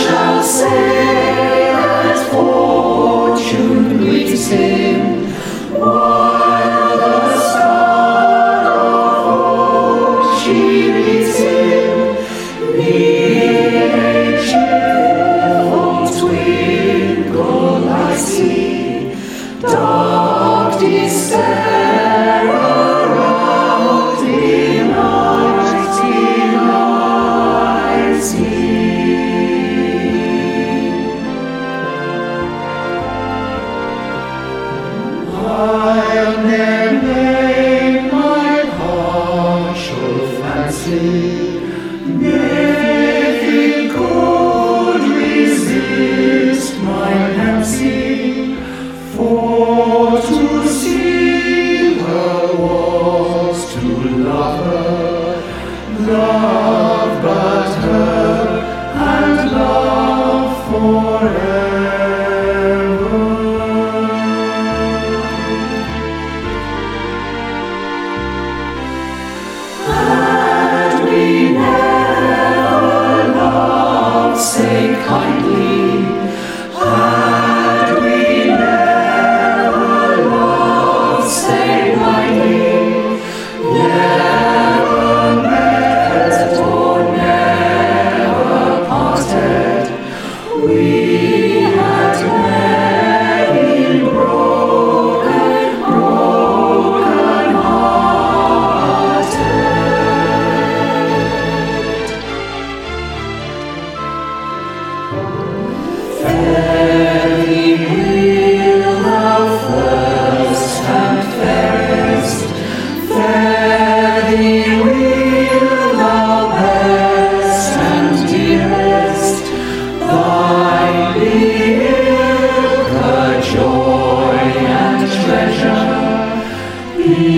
shall say that fortune we see. say kindly. You.